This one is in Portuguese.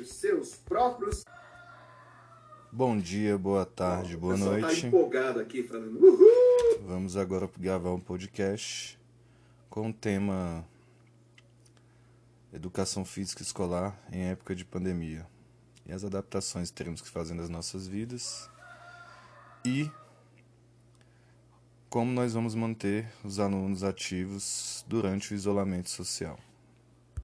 os seus próprios. Bom dia, boa tarde, boa o tá noite. Tá empolgado aqui falando uhul. Vamos agora gravar um podcast com o tema Educação Física Escolar em época de pandemia e as adaptações que teremos que fazer nas nossas vidas e como nós vamos manter os alunos ativos durante o isolamento social.